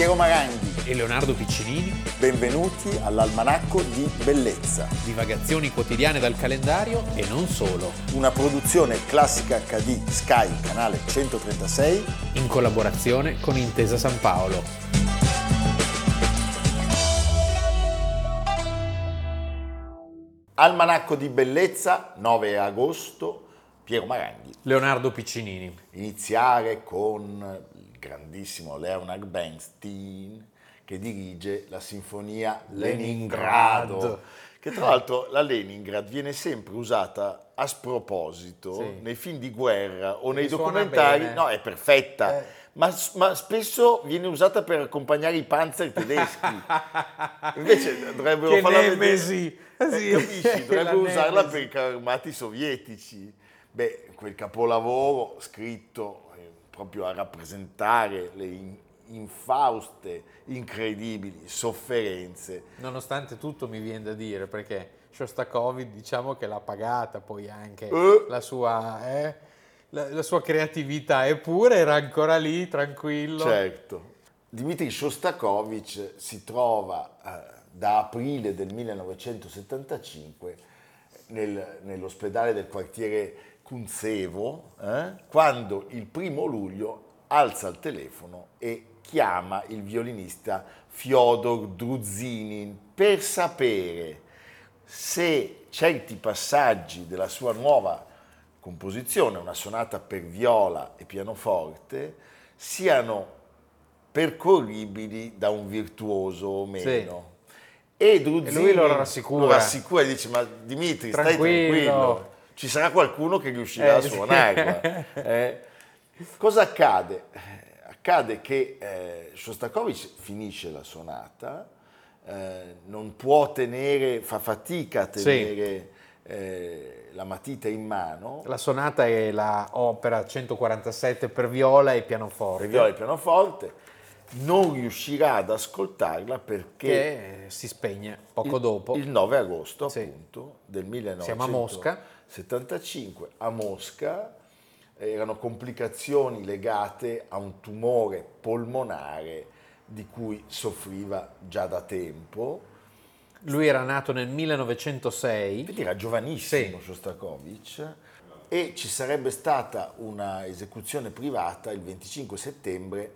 Piero Maranghi e Leonardo Piccinini. Benvenuti all'Almanacco di Bellezza. Divagazioni quotidiane dal calendario e non solo. Una produzione classica HD Sky, canale 136. In collaborazione con Intesa San Paolo. Almanacco di Bellezza, 9 agosto, Piero Maranghi. Leonardo Piccinini. Iniziare con grandissimo Leonard Bernstein che dirige la sinfonia Leningrado. Leningrado. Che tra l'altro la Leningrad viene sempre usata a sproposito Sì. nei film di guerra o nei suona documentari. No, è perfetta. Eh. Ma, ma spesso viene usata per accompagnare i panzer tedeschi. Invece dovrebbero Che farla nemesi! vedere. Sì. Eh, capisci? Dovrebbero La usarla nemesi. per i carri armati sovietici. Beh, quel capolavoro scritto proprio a rappresentare le in- infauste, incredibili sofferenze. Nonostante tutto mi viene da dire perché Shostakovich diciamo che l'ha pagata poi anche Eh. la sua... eh, la, la sua creatività, eppure era ancora lì, tranquillo. Certo. Dmitri Shostakovich si trova eh, da aprile del 1975 nel- nell'ospedale del quartiere Kunzevo, eh, quando il primo luglio alza il telefono e chiama il violinista Fyodor Druzinin per sapere se certi passaggi della sua nuova composizione, una sonata per viola e pianoforte, siano percorribili da un virtuoso o meno. E Druzini E lui lo rassicura. lo rassicura e dice ma Dimitri stai Tranquillo." Ci sarà qualcuno che riuscirà Eh, a sì. suonarla. Eh, Cosa accade? Accade che eh, Shostakovich finisce la sonata, eh, non può tenere, fa fatica a Sì. tenere eh, la matita in mano, La sonata è la opera 147 per viola e pianoforte. per viola e pianoforte, non riuscirà ad ascoltarla perché che si spegne poco il, dopo. il 9 agosto Sì. appunto del 1975 Siamo a Mosca. A Mosca erano complicazioni legate a un tumore polmonare di cui soffriva già da tempo. Lui era nato nel 1906. Quindi era giovanissimo Sì. Shostakovich e ci sarebbe stata una esecuzione privata il 25 settembre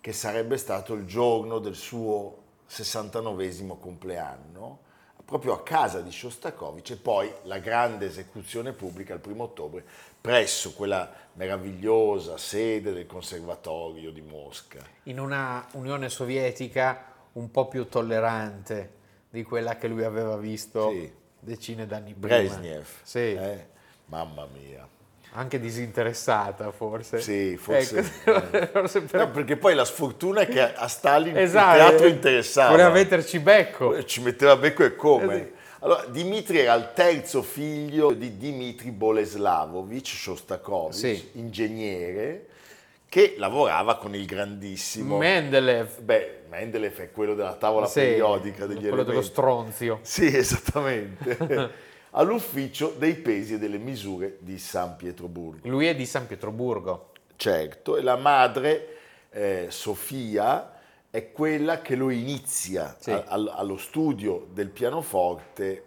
che sarebbe stato il giorno del suo 69 compleanno proprio a casa di Shostakovich e poi la grande esecuzione pubblica il primo ottobre presso quella meravigliosa sede del Conservatorio di Mosca. in una Unione Sovietica un po' più tollerante di quella che lui aveva visto Sì. decine d'anni prima. Brezhnev. Sì, eh? Mamma mia. Anche disinteressata forse. Sì, forse. Ecco, eh. forse per- No, perché poi la sfortuna è che a Stalin Esatto, il teatro eh, interessava. Voleva metterci becco. Ci metteva becco e come. Eh sì. Allora, Dimitri era il terzo figlio di Dimitri Boleslavovich Shostakovich, Sì. ingegnere, che lavorava con il grandissimo... Mendeleev. Beh, Mendeleev è quello della tavola Sì, periodica degli quello dello elementi. stronzio. Sì, esattamente. All'ufficio dei pesi e delle misure di San Pietroburgo. Lui è di San Pietroburgo. Certo, e la madre, eh, Sofia, è quella che lo inizia Sì. a- al- allo studio del pianoforte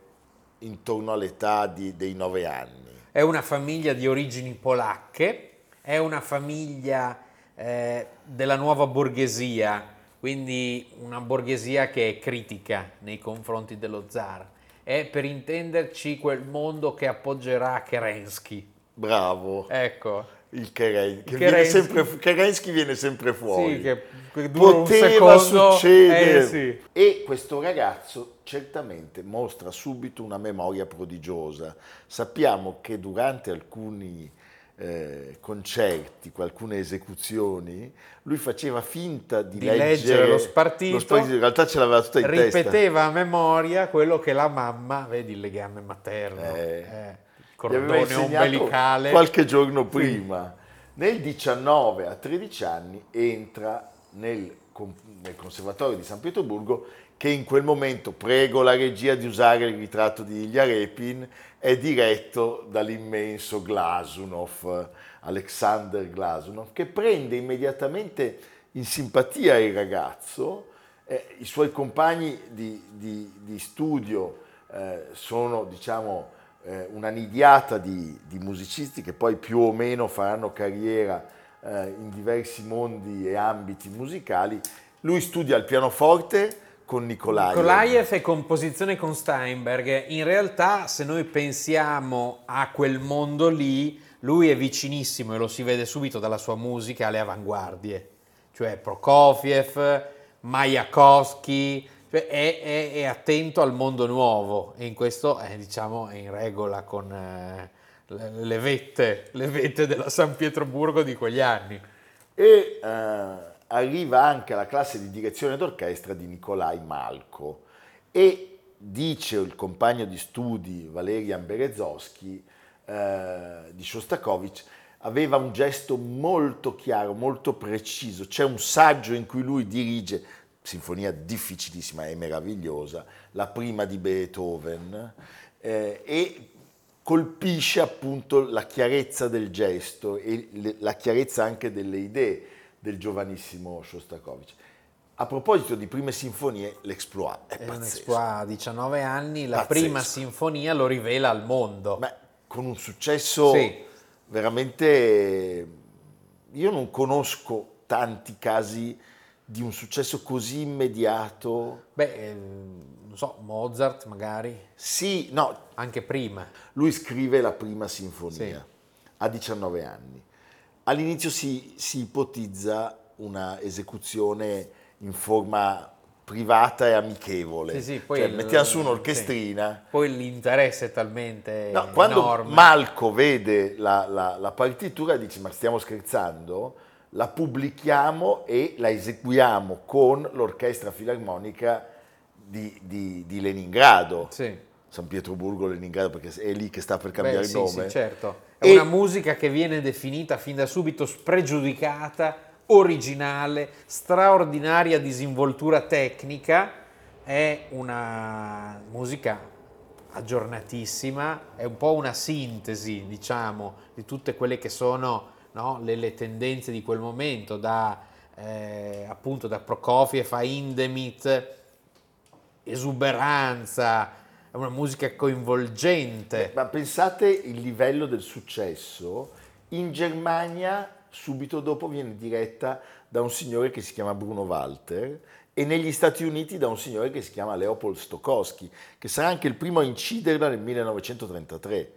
intorno all'età di- dei nove anni. È una famiglia di origini polacche, è una famiglia eh, della nuova borghesia, quindi una borghesia che è critica nei confronti dello zar. È per intenderci quel mondo che appoggerà Kerensky. Bravo, Ecco, il Keren- che Il viene Kerensky. sempre, Kerensky viene sempre fuori. sì, che, che dura Poteva secondo. succedere. Eh, sì. E questo ragazzo certamente mostra subito una memoria prodigiosa. Sappiamo che durante alcuni eh, concerti, con alcune esecuzioni, lui faceva finta di, Di leggere lo spartito, lo spartito, in realtà ce l'aveva tutta in testa. Ripeteva a memoria quello che la mamma, vedi il legame materno, Eh, eh, cordone ombelicale. qualche giorno prima. Nel 19 a 13 anni entra nel, nel Conservatorio di San Pietroburgo che in quel momento, prego la regia di usare il ritratto di Ilya Repin, è diretto dall'immenso Glasunov, Alexander Glasunov, che prende immediatamente in simpatia il ragazzo, eh, i suoi compagni di, di, di studio eh, sono diciamo eh, una nidiata di, di, musicisti che poi più o meno faranno carriera eh, in diversi mondi e ambiti musicali. Lui studia il pianoforte con Nikolaev. Nikolaev è composizione con Steinberg. In realtà, se noi pensiamo a quel mondo lì, lui è vicinissimo e lo si vede subito dalla sua musica alle avanguardie, cioè Prokofiev, Mayakovsky, cioè è, è, è, attento al mondo nuovo e in questo è, diciamo, è in regola con eh, le, vette, le vette della San Pietroburgo di quegli anni. E eh, arriva anche la classe di direzione d'orchestra di Nikolai Malko e dice il compagno di studi Valerian Berezowski eh, di Shostakovich aveva un gesto molto chiaro, molto preciso. C'è un saggio in cui lui dirige, sinfonia difficilissima e meravigliosa, la prima di Beethoven, eh, e colpisce appunto la chiarezza del gesto e le, la chiarezza anche delle idee del giovanissimo Shostakovich. A proposito di prime sinfonie, l'Exploit è, è pazzesco. a 19 anni, la pazzesco. prima sinfonia lo rivela al mondo. Beh, con un successo sì. veramente... Io non conosco tanti casi di un successo così immediato. Beh, eh, non so, Mozart magari? Sì, no. Anche prima. Lui scrive la prima sinfonia sì. a 19 anni All'inizio si, si ipotizza una esecuzione in forma privata e amichevole. Sì, sì, poi cioè, il, mettiamo su un'orchestrina. Sì. Poi l'interesse è talmente no, quando enorme. Malco vede la, la, la, partitura dice ma stiamo scherzando? La pubblichiamo e la eseguiamo con l'orchestra filarmonica di, di, di Leningrado. Sì. San Pietroburgo, Leningrado, perché è lì che sta per cambiare Beh, il nome. Sì, certo. È e... una musica che viene definita fin da subito spregiudicata, originale, straordinaria disinvoltura tecnica, è una musica aggiornatissima, è un po' una sintesi, diciamo, di tutte quelle che sono no, le, le, tendenze di quel momento, da, eh, appunto da Prokofiev a Indemit, esuberanza, è una musica coinvolgente. Ma pensate il livello del successo. In Germania subito dopo viene diretta da un signore che si chiama Bruno Walter e negli Stati Uniti da un signore che si chiama Leopold Stokowski, che sarà anche il primo a inciderla nel 1933.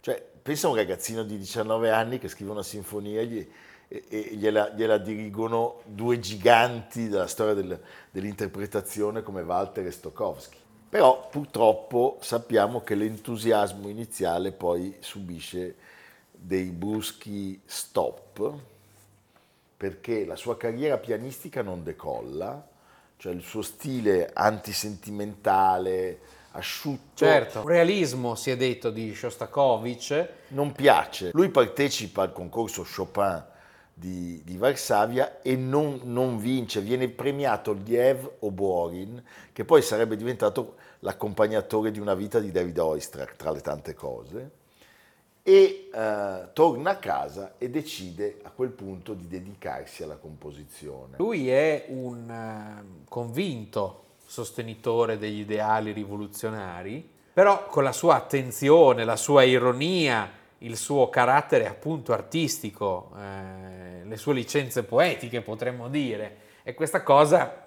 Cioè, pensa a un ragazzino di 19 anni che scrive una sinfonia e, e gliela, gliela, dirigono due giganti della storia del, dell'interpretazione come Walter e Stokowski. Però purtroppo sappiamo che l'entusiasmo iniziale poi subisce dei bruschi stop perché la sua carriera pianistica non decolla, cioè il suo stile antisentimentale, asciutto. Certo, realismo si è detto di Shostakovich. Non piace. Lui partecipa al concorso Chopin di, di Varsavia e non, non, vince, viene premiato Liev Oborin, che poi sarebbe diventato l'accompagnatore di una vita di David Oistrakh, tra le tante cose, e eh, torna a casa e decide a quel punto di dedicarsi alla composizione. Lui è un uh, convinto sostenitore degli ideali rivoluzionari, però con la sua attenzione, la sua ironia, il suo carattere appunto artistico, eh, le sue licenze poetiche potremmo dire. E questa cosa,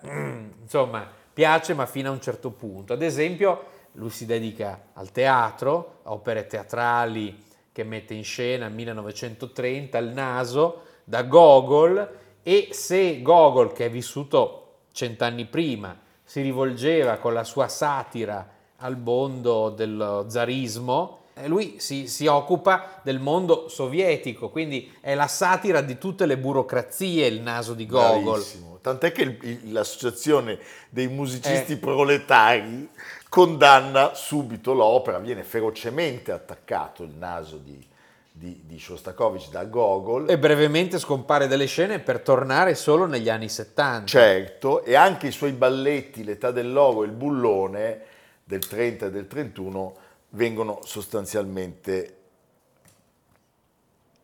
insomma, piace ma fino a un certo punto. Ad esempio, lui si dedica al teatro, a opere teatrali che mette in scena nel 1930, Il naso, da Gogol, e se Gogol, che è vissuto cent'anni prima, si rivolgeva con la sua satira al mondo dello zarismo, lui si, si, occupa del mondo sovietico, quindi è la satira di tutte le burocrazie il naso di Gogol. Bravissimo. Tant'è che il, l'associazione dei musicisti eh. proletari condanna subito l'opera, viene ferocemente attaccato il naso di, di, di Shostakovich da Gogol. E brevemente scompare dalle scene per tornare solo negli anni 70. Certo, e anche i suoi balletti, L'età dell'oro e il bullone del 30 e del 31 vengono sostanzialmente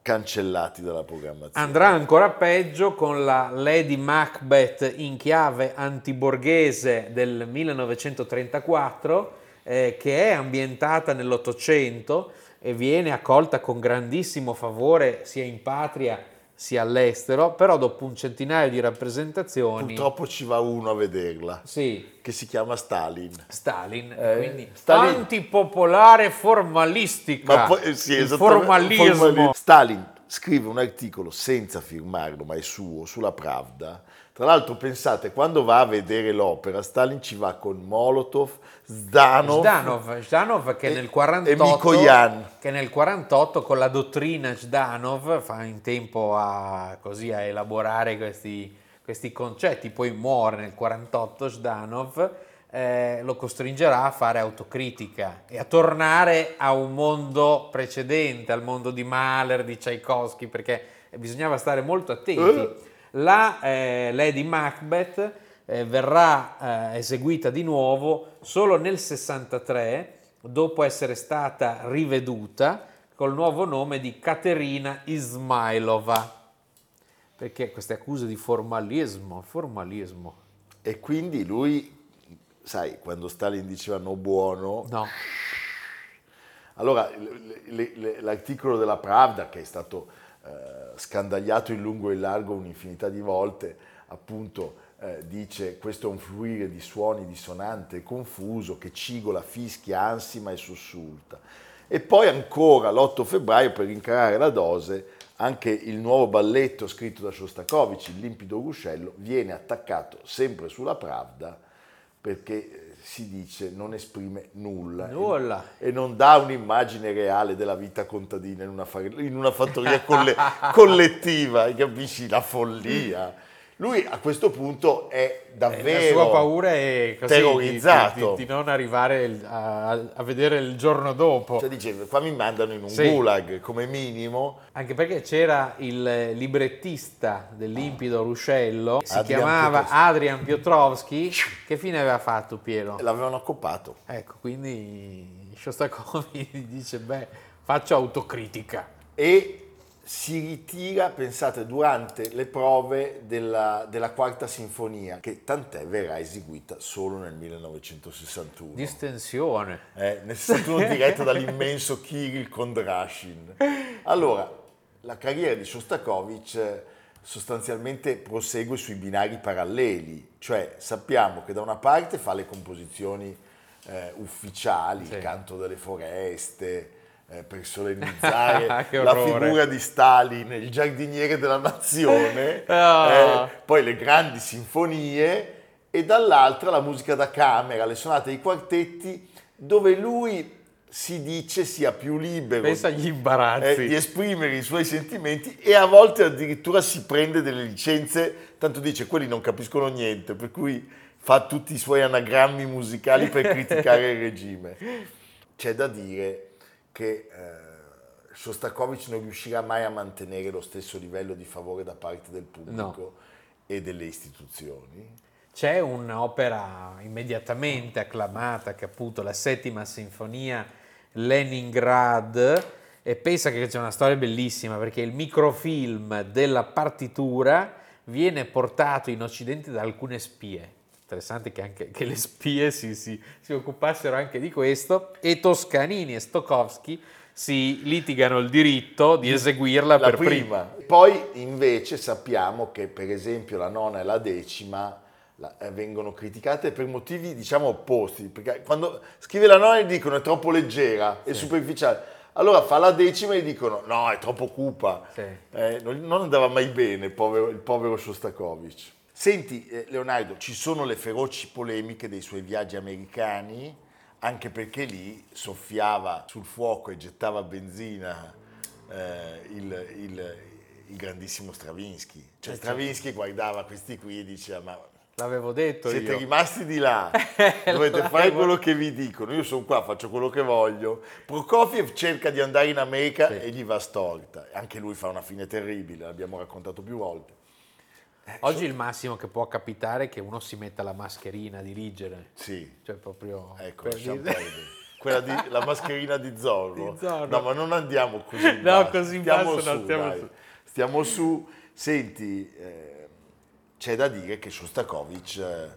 cancellati dalla programmazione. Andrà ancora peggio con la Lady Macbeth in chiave antiborghese del 1934, eh, che è ambientata nell'Ottocento e viene accolta con grandissimo favore sia in patria sia all'estero, però dopo un centinaio di rappresentazioni... Purtroppo ci va uno a vederla, Sì, che si chiama Stalin. Stalin, Eh, quindi Stalin- antipopolare formalistica. Ma poi, eh, sì, il esattamente, formalismo. formali- Stalin scrive un articolo senza firmarlo, ma è suo, sulla Pravda. Tra l'altro, pensate, quando va a vedere l'opera, Stalin ci va con Molotov, Zdanov, Zdanov, Zdanov che e- nel e 48 Mikoyan. che nel 48 con la dottrina Zdanov fa in tempo a, così, a elaborare questi, questi concetti, poi muore nel 48 Zdanov, eh, lo costringerà a fare autocritica e a tornare a un mondo precedente, al mondo di Mahler, di Tchaikovsky, perché bisognava stare molto attenti. Eh. La eh, Lady Macbeth eh, verrà eh, eseguita di nuovo solo nel 63, dopo essere stata riveduta col nuovo nome di Caterina Ismailova. Perché queste accuse di formalismo, formalismo, E quindi lui, sai, quando Stalin diceva no buono, no, Allora, l'articolo della Pravda, che è stato scandagliato in lungo e in largo un'infinità di volte, appunto eh, dice questo è un fluire di suoni dissonante e confuso che cigola, fischia, ansima e sussulta. E poi ancora l'8 febbraio, per incarare la dose, anche il nuovo balletto scritto da Shostakovich, Il limpido ruscello, viene attaccato sempre sulla Pravda perché eh, si dice non esprime nulla nulla. e non dà un'immagine reale della vita contadina in una, fa- in una fattoria colle- collettiva, capisci? La follia. Lui a questo punto è Eh, davvero... La sua paura è così, di- terrorizzato. Di, di non arrivare il- a, a vedere il giorno dopo. Cioè dice, qua mi mandano in un Sì. gulag come minimo. Anche perché c'era il librettista del Limpido Ruscello, si Adrian chiamava Piotrowski. Adrian Piotrowski. Che fine aveva fatto Piero? L'avevano accoppato. Ecco, quindi Shostakovich dice, beh, faccio autocritica. E si ritira, pensate, durante le prove della, della quarta sinfonia, che tant'è verrà eseguita solo nel 1961. Distensione. Eh, nel 61 diretto dall'immenso Kirill Kondrashin. Allora, la carriera di Shostakovich eh, sostanzialmente prosegue sui binari paralleli, cioè sappiamo che da una parte fa le composizioni eh, ufficiali, Sì. il canto delle foreste, eh, per solennizzare Che la figura di Stalin, il giardiniere della nazione, Ah. eh, poi le grandi sinfonie e dall'altra la musica da camera, le sonate i quartetti, dove lui si dice sia più libero Pensa agli eh, imbarazzi. di esprimere i suoi sentimenti e a volte addirittura si prende delle licenze, tanto dice quelli non capiscono niente, per cui fa tutti i suoi anagrammi musicali per criticare il regime. C'è da dire che eh, Shostakovich non riuscirà mai a mantenere lo stesso livello di favore da parte del pubblico e delle istituzioni. C'è un'opera immediatamente acclamata che appunto la settima sinfonia Leningrad e pensa che c'è una storia bellissima perché il microfilm della partitura viene portato in Occidente da alcune spie. Interessante che anche che le spie si, si- si occupassero anche di questo e Toscanini e Stokowski si litigano il diritto di eseguirla La per prima. prima. Poi invece sappiamo che per esempio la nona e la decima la- eh, vengono criticate per motivi diciamo opposti, perché quando scrive la nona gli dicono è troppo leggera, è superficiale. Allora fa la decima e gli dicono no, è troppo cupa. Sì. Eh, non, non andava mai bene povero, il povero Shostakovich. Senti eh, Leonardo, ci sono le feroci polemiche dei suoi viaggi americani, anche perché lì soffiava sul fuoco e gettava benzina eh, il, il- il grandissimo Stravinsky. Cioè Eh, Stravinsky guardava questi qui e diceva ma L'avevo detto siete io. rimasti di là, dovete fare quello che vi dicono, io sono qua, faccio quello che voglio. Prokofiev cerca di andare in America Sì. e gli va storta, anche lui fa una fine terribile, l'abbiamo raccontato più volte. Oggi il massimo che può capitare è che uno si metta la mascherina a dirigere. Sì, Cioè proprio... ecco, per quella di, la mascherina di Zorro. Di Zorro. No, ma non andiamo così in No, basso. così in stiamo basso no, su, stiamo dai. su. Stiamo su. Senti, eh, c'è da dire che Shostakovich, eh,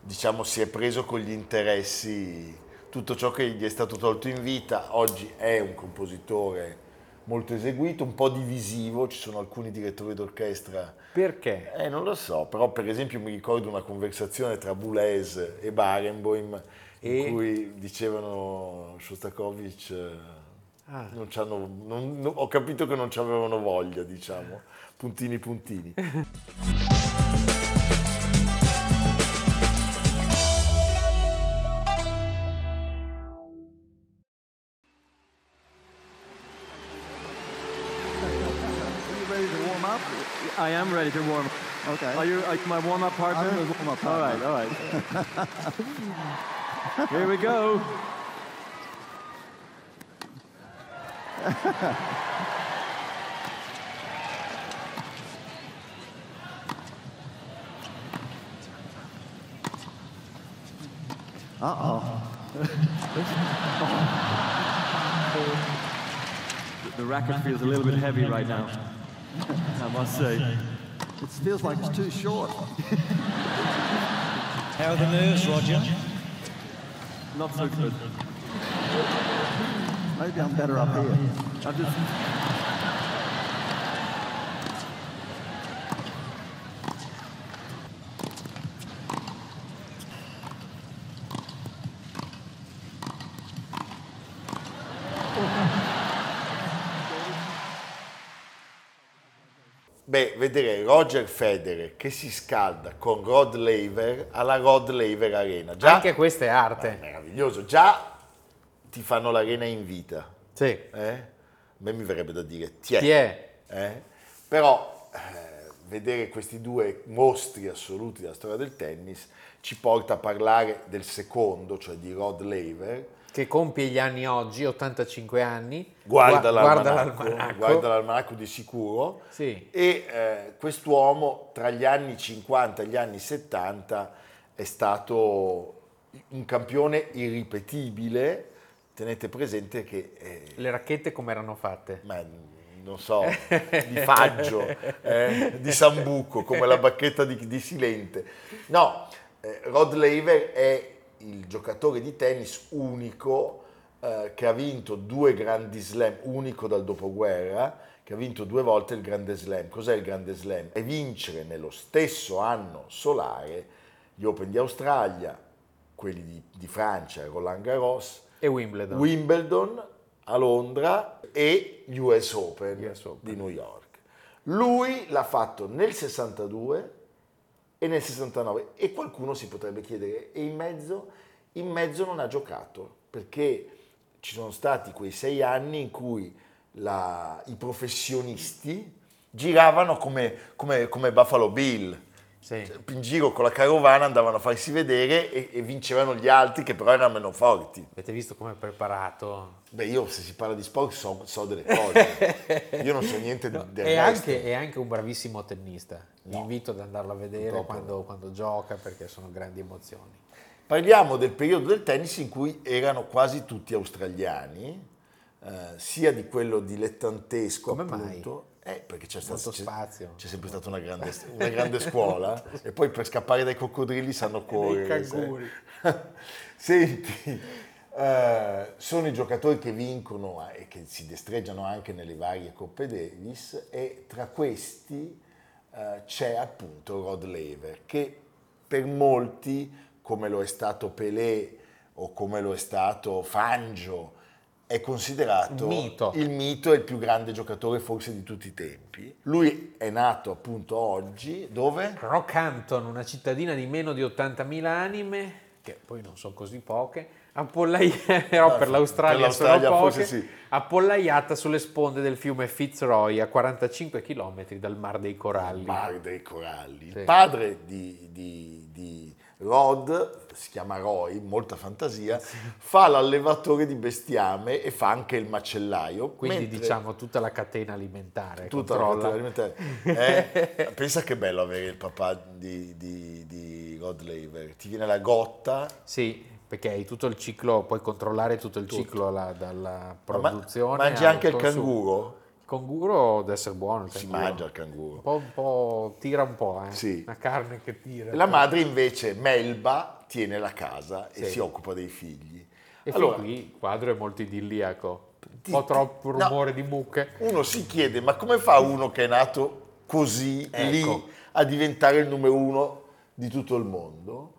diciamo, si è preso con gli interessi tutto ciò che gli è stato tolto in vita. Oggi è un compositore molto eseguito, un po' divisivo, ci sono alcuni direttori d'orchestra Perché? eh, non lo so, però per esempio mi ricordo una conversazione tra Boulez e Barenboim E? in cui dicevano Shostakovich, eh, Ah. non non- non- ho capito che non ci avevano voglia, diciamo, puntini puntini. ready to warm. Okay. Are you, are you my warm-up partner? I'm warm-up All right, all right. Here we go. Uh-oh. The racket feels a little bit heavy right now. I must say. It feels like it's too short. How are the nerves, Roger? Not so good. Maybe I'm better up here. I'm just. Beh, vedere Roger Federer che si scalda con Rod Laver alla Rod Laver Arena. Già, Anche questa è arte. meraviglioso, già ti fanno l'arena in vita. Sì. Eh? A me mi verrebbe da dire ti è. Chi è? Eh? Però eh, vedere questi due mostri assoluti della storia del tennis ci porta a parlare del secondo, cioè di Rod Laver. Che compie gli anni oggi, 85 anni. Guarda, Gua- l'almanacco, l'almanacco. guarda l'almanacco di sicuro. Sì. E eh, quest'uomo tra gli anni 50 e gli anni 70 è stato un campione irripetibile. Tenete presente che eh, Le racchette come erano fatte? ma non so, di Faggio, eh, di Sambuco, come la bacchetta di, di Silente. No, eh, Rod Laver è il giocatore di tennis unico eh, che ha vinto due grandi slam, unico dal dopoguerra, che ha vinto due volte il grande slam. Cos'è il grande slam? È vincere nello stesso anno solare gli Open di Australia, quelli di, di Francia, Roland Garros, E Wimbledon. Wimbledon a Londra e US Open, US Open. di New York. Lui l'ha fatto nel 62 e nel 69 e qualcuno si potrebbe chiedere e in mezzo, in mezzo non ha giocato perché ci sono stati quei sei anni in cui la- i professionisti giravano come, come- come Buffalo Bill Sì. in giro con la carovana andavano a farsi vedere e, e vincevano gli altri che però erano meno forti. Avete visto come è preparato? Beh, io se si parla di sport so, so delle cose. Io non so niente del È resto. anche, è anche un bravissimo tennista. Vi No. invito ad andarlo a vedere quando, quando gioca perché sono grandi emozioni. Parliamo del periodo del tennis in cui erano quasi tutti australiani, eh, sia di quello dilettantesco Come mai? Eh, perché c'è, stato, c'è- c'è sempre stata una grande, una grande scuola e poi per scappare dai coccodrilli sanno correre. canguri. Senti, eh, sono i giocatori che vincono eh, e che si destreggiano anche nelle varie Coppe Davis e tra questi eh, c'è appunto Rod Laver che per molti, come lo è stato Pelé o come lo è stato Fangio, è considerato mito. il mito e il più grande giocatore forse di tutti i tempi. Lui è nato appunto oggi, dove? Rockhampton, una cittadina di meno di 80.000 anime, che poi non sono così poche, appollaiata, però No, per l'Australia, per l'Australia sono poche, sì. appollaiata sulle sponde del fiume Fitzroy a 45 km dal Mar dei Coralli. Mar dei Coralli. Sì. Il padre di, di- di Rod, si chiama Roy, molta fantasia, fa l'allevatore di bestiame e fa anche il macellaio. Quindi diciamo tutta la catena alimentare. tutta la controlla. catena alimentare. Eh, pensa che bello avere il papà di, di- di Rod Laver. Ti viene la gotta, Sì, perché hai tutto il ciclo, puoi controllare tutto il ciclo la- dalla produzione. mangi al anche il canguro? Il canguro deve essere buono. Il Si mangia il Un canguro. po', un po' tira un po', eh. Sì. Una carne che tira. La madre invece, Melba, tiene la casa e Sì. si occupa dei figli. E allora, qui il quadro è molto idilliaco. Un po' troppo no. rumore di mucche. uno si chiede, ma come fa uno che è nato così Ecco. lì a diventare il numero uno di tutto il mondo?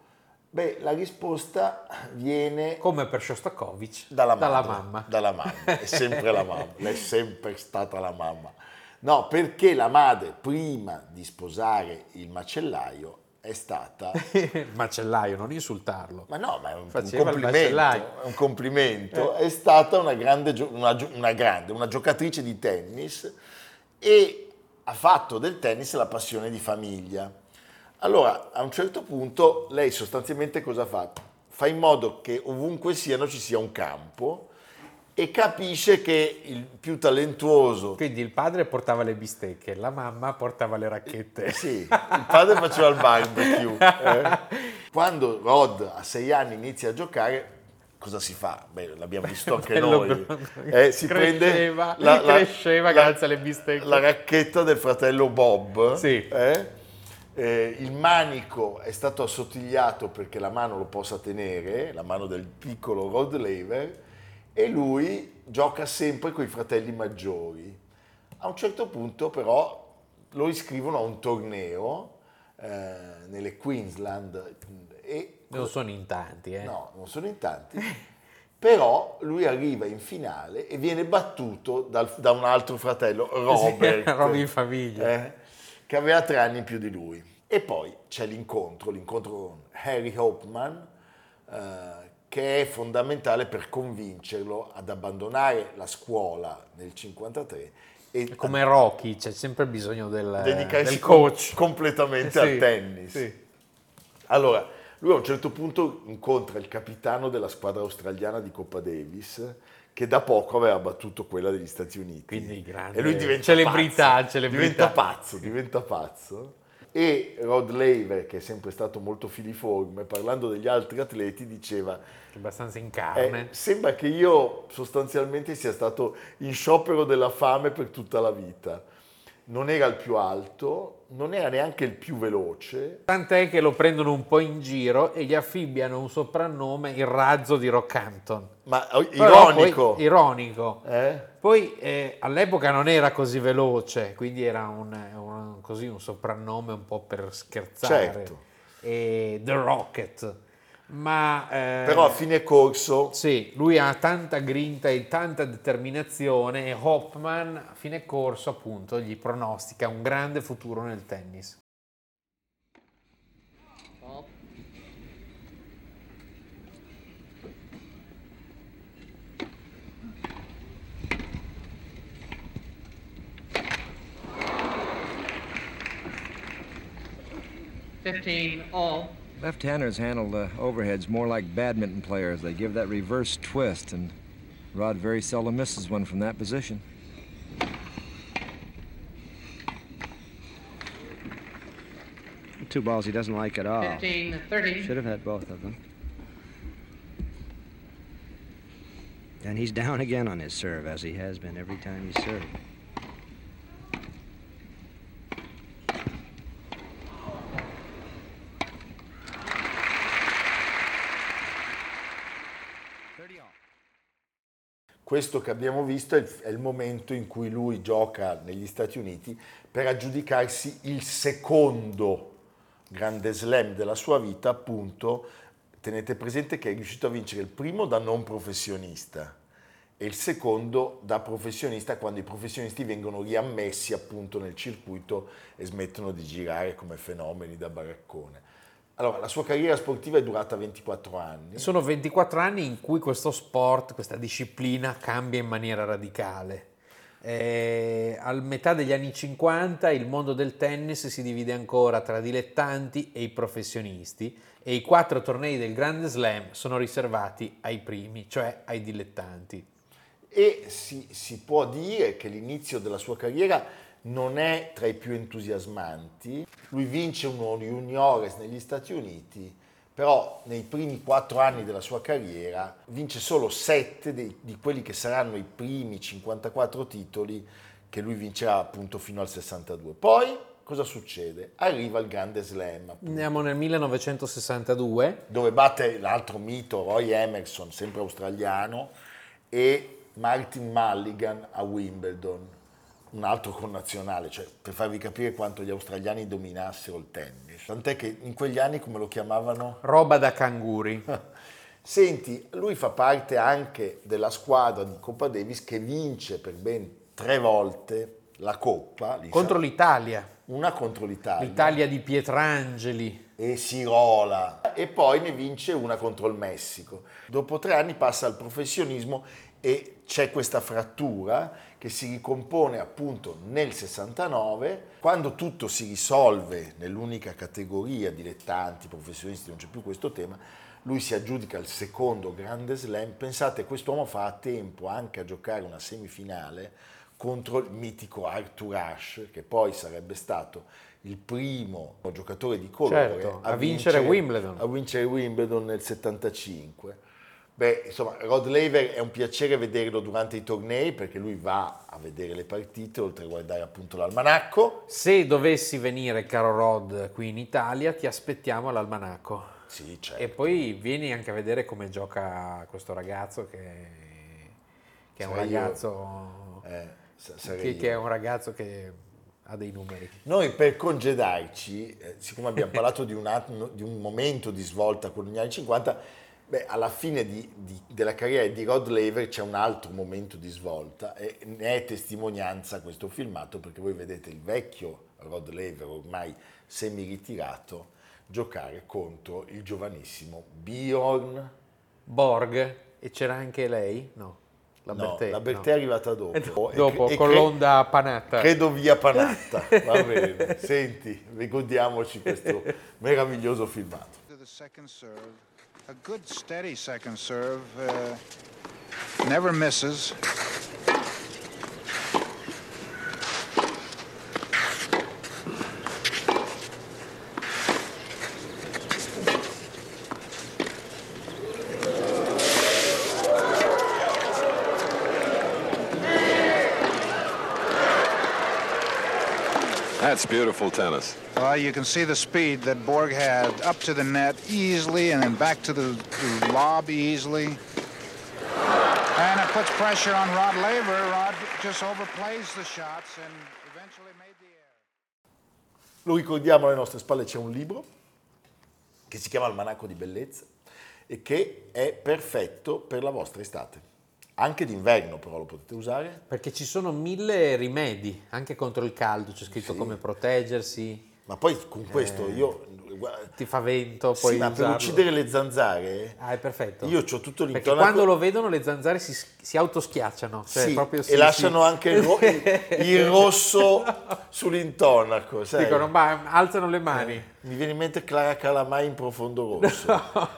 Beh, la risposta viene Come per Shostakovich. dalla, madre, mamma. Dalla mamma, è sempre la mamma, è sempre stata la mamma. No, perché la madre, prima di sposare il macellaio, è stata... Macellaio, non insultarlo. Ma no, ma è un, un complimento, è un complimento. È stata una grande, una, una grande, una giocatrice di tennis e ha fatto del tennis la passione di famiglia. Allora, a un certo punto, lei sostanzialmente cosa fa? Fa in modo che ovunque siano ci sia un campo e capisce che il più talentuoso Quindi il padre portava le bistecche, la mamma portava le racchette. Sì, il padre faceva il barbecue. eh. Quando Rod a sei anni inizia a giocare, cosa si fa? Beh, l'abbiamo visto anche Bello noi. Eh, si Cresceva, prende cresceva grazie alle bistecche. La racchetta del fratello Bob. Sì. eh. Eh, il manico è stato assottigliato perché la mano lo possa tenere, la mano del piccolo Rod Laver, e lui gioca sempre con i fratelli maggiori. A un certo punto però lo iscrivono a un torneo eh, nelle Queensland e Non sono in tanti, eh. no, non sono in tanti, però lui arriva in finale e viene battuto dal- da un altro fratello, Robert, Roby in famiglia. eh, che aveva tre anni in più di lui. E poi c'è l'incontro, l'incontro con Harry Hopman, eh, che è fondamentale per convincerlo ad abbandonare la scuola nel 53 e Come Rocky, c'è sempre bisogno del, del coach. com- completamente Sì, al tennis. sì. Allora, lui a un certo punto incontra il capitano della squadra australiana di Coppa Davis, che da poco aveva battuto quella degli Stati Uniti. Quindi grande e lui diventa celebrità, pazzo, celebrità. Diventa pazzo, diventa pazzo. E Rod Laver, che è sempre stato molto filiforme, parlando degli altri atleti, diceva Abbastanza in eh, carne. sembra che io sostanzialmente sia stato in sciopero della fame per tutta la vita. Non era il più alto, non era neanche il più veloce, Tant'è che lo prendono un po' in giro e gli affibbiano un soprannome, il razzo di Rockhampton. ma Però ironico. poi- ironico. eh? Poi eh, all'epoca non era così veloce, quindi era un, un- così un soprannome un po' per scherzare. Certo. E The Rocket. Ma eh, Però a fine corso sì, lui ha tanta grinta e tanta determinazione e Hopman a fine corso appunto gli pronostica un grande futuro nel tennis. Fifteen all. Left-handers handle the overheads more like badminton players. They give that reverse twist, and Rod very seldom misses one from that position. Two balls he doesn't like at all. Fifteen thirty. Should have had both of them. And he's down again on his serve, as he has been every time he served. Questo che abbiamo visto è il, è il momento in cui lui gioca negli Stati Uniti per aggiudicarsi il secondo grande slam della sua vita, appunto, tenete presente che è riuscito a vincere il primo da non professionista e il secondo da professionista quando i professionisti vengono riammessi appunto nel circuito e smettono di girare come fenomeni da baraccone. Allora, la sua carriera sportiva è durata 24 anni. Sono 24 anni in cui questo sport, questa disciplina cambia in maniera radicale. Eh, al metà degli anni 50 il mondo del tennis si divide ancora tra dilettanti e i professionisti e i quattro tornei del Grande Slam sono riservati ai primi, cioè ai dilettanti. e si, si può dire che l'inizio della sua carriera non è tra i più entusiasmanti. Lui vince uno juniores negli Stati Uniti, però nei primi quattro anni della sua carriera vince solo sette dei- di quelli che saranno i primi 54 titoli che lui vincerà appunto fino al 62. Poi cosa succede? Arriva il grande slam, appunto, Andiamo nel 1962. dove batte l'altro mito, Roy Emerson, sempre australiano, e Martin Mulligan a Wimbledon, un altro connazionale, cioè per farvi capire quanto gli australiani dominassero il tennis. Tant'è che in quegli anni come lo chiamavano? Roba da canguri. Senti, lui fa parte anche della squadra di Coppa Davis che vince per ben tre volte la Coppa, li Contro l'Italia. una contro l'Italia. L'Italia di Pietrangeli. e Sirola e poi ne vince una contro il Messico. Dopo tre anni passa al professionismo e c'è questa frattura che si ricompone appunto nel 69 quando tutto si risolve nell'unica categoria dilettanti, professionisti, non c'è più questo tema, lui si aggiudica il secondo grande slam, pensate quest'uomo fa a tempo anche a giocare una semifinale contro il mitico Arthur Ashe che poi sarebbe stato il primo giocatore di colore Certo, a vincere Wimbledon. a vincere Wimbledon nel 75. Beh, insomma, Rod Laver è un piacere vederlo durante i tornei perché lui va a vedere le partite oltre a guardare appunto l'almanacco. Se dovessi venire, caro Rod, qui in Italia, ti aspettiamo all'almanacco. Sì, certo. E poi vieni anche a vedere come gioca questo ragazzo che, che è un ragazzo Eh, che, che è un ragazzo che ha dei numeri. Noi per congedarci, eh, siccome abbiamo parlato di un, di un momento di svolta con gli anni 50, beh, alla fine di- di- della carriera di Rod Laver c'è un altro momento di svolta e ne è testimonianza questo filmato perché voi vedete il vecchio Rod Laver ormai semi-ritirato giocare contro il giovanissimo Bjorn. Borg, e c'era anche lei? No, la No, Bertè. la Bertè no. è arrivata dopo. E- Dopo, e con cre- l'onda panata. Credo via Panatta, va bene. Senti, ricordiamoci questo meraviglioso filmato. Second serve. A good steady second serve. Uh, never misses. That's beautiful tennis. Well, you can see the speed that Borg had up to the net easily and then back to the, the lob easily. And it puts pressure on Rod Laver. Rod just overplays the shots and eventually made the error. Lo ricordiamo alle nostre spalle c'è un libro che si chiama Almanacco di Bellezza e che è perfetto per la vostra estate. Anche d'inverno però lo potete usare. Perché ci sono mille rimedi, anche contro il caldo, c'è scritto come proteggersi, Ma poi con questo io... guarda, ti fa vento, sì, puoi ma per uccidere le zanzare Ah, è perfetto. io ho tutto Perché l'intonaco... quando lo vedono le zanzare si, si autoschiacciano. Cioè Sì, proprio e si- lasciano si- anche il, ro- il rosso sull'intonaco. sai? Dicono, ma alzano le mani. Mi viene in mente Clara Calamai in profondo rosso,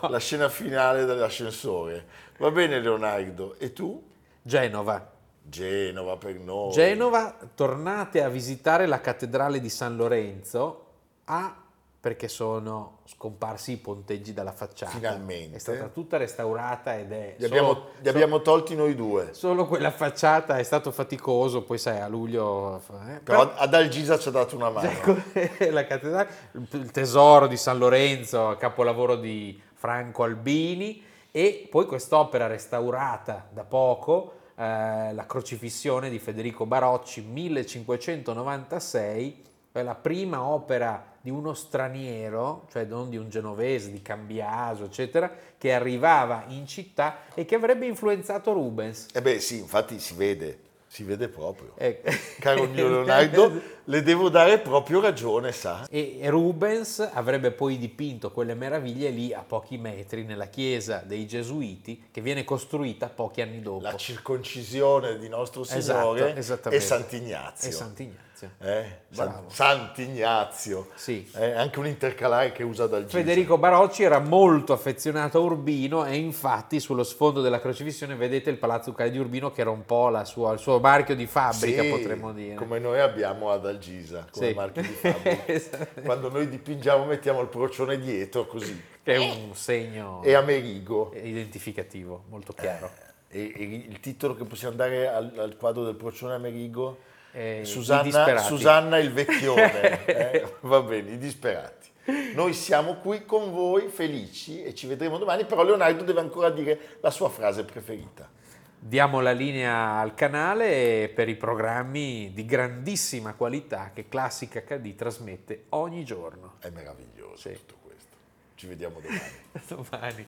la scena finale dell'ascensore. Va bene Leonardo, e tu? Genova. Genova per noi. Genova, tornate a visitare la cattedrale di San Lorenzo, A, perché sono scomparsi i ponteggi dalla facciata. Finalmente. È stata tutta restaurata ed è... Li abbiamo, solo- li abbiamo tolti noi due. Solo quella facciata è stato faticoso, poi sai, a luglio... eh, Però ad Algisa ci ha dato una mano. Ecco, la cattedrale, il tesoro di San Lorenzo, capolavoro di Franco Albini e poi quest'opera restaurata da poco, eh, la crocifissione di Federico Barocci, 1596, è la prima opera di uno straniero, cioè non di un genovese, di Cambiaso, eccetera, che arrivava in città e che avrebbe influenzato Rubens. E beh sì, infatti si vede, si vede proprio. Ecco. Caro mio Leonardo, le devo dare proprio ragione, sa? E Rubens avrebbe poi dipinto quelle meraviglie lì a pochi metri nella chiesa dei Gesuiti che viene costruita pochi anni dopo. La circoncisione di nostro Esatto, Signore esattamente. e Sant'Ignazio. E Sant'Ignazio. Eh? San- Bravo. Sant'Ignazio. Sì. Eh, anche un intercalare che usa dal Federico Barocci era molto affezionato a Urbino e infatti sullo sfondo della crocifissione vedete il Palazzo Ducale di Urbino che era un po' la sua- il suo marchio di fabbrica Sì, potremmo dire. Come noi abbiamo ad Algisa, come Sì. marchio di fabbrica. Esatto. Quando noi dipingiamo mettiamo il procione dietro così. che è un segno e Amerigo. identificativo molto chiaro. E, e il titolo che possiamo dare al, al quadro del procione Amerigo? Eh, Susanna. Susanna il vecchione. eh? Va bene, i disperati. Noi siamo qui con voi, felici, e ci vedremo domani, però Leonardo deve ancora dire la sua frase preferita. Diamo la linea al canale per i programmi di grandissima qualità che Classica HD trasmette ogni giorno. È meraviglioso tutto questo. Ci vediamo domani. Domani.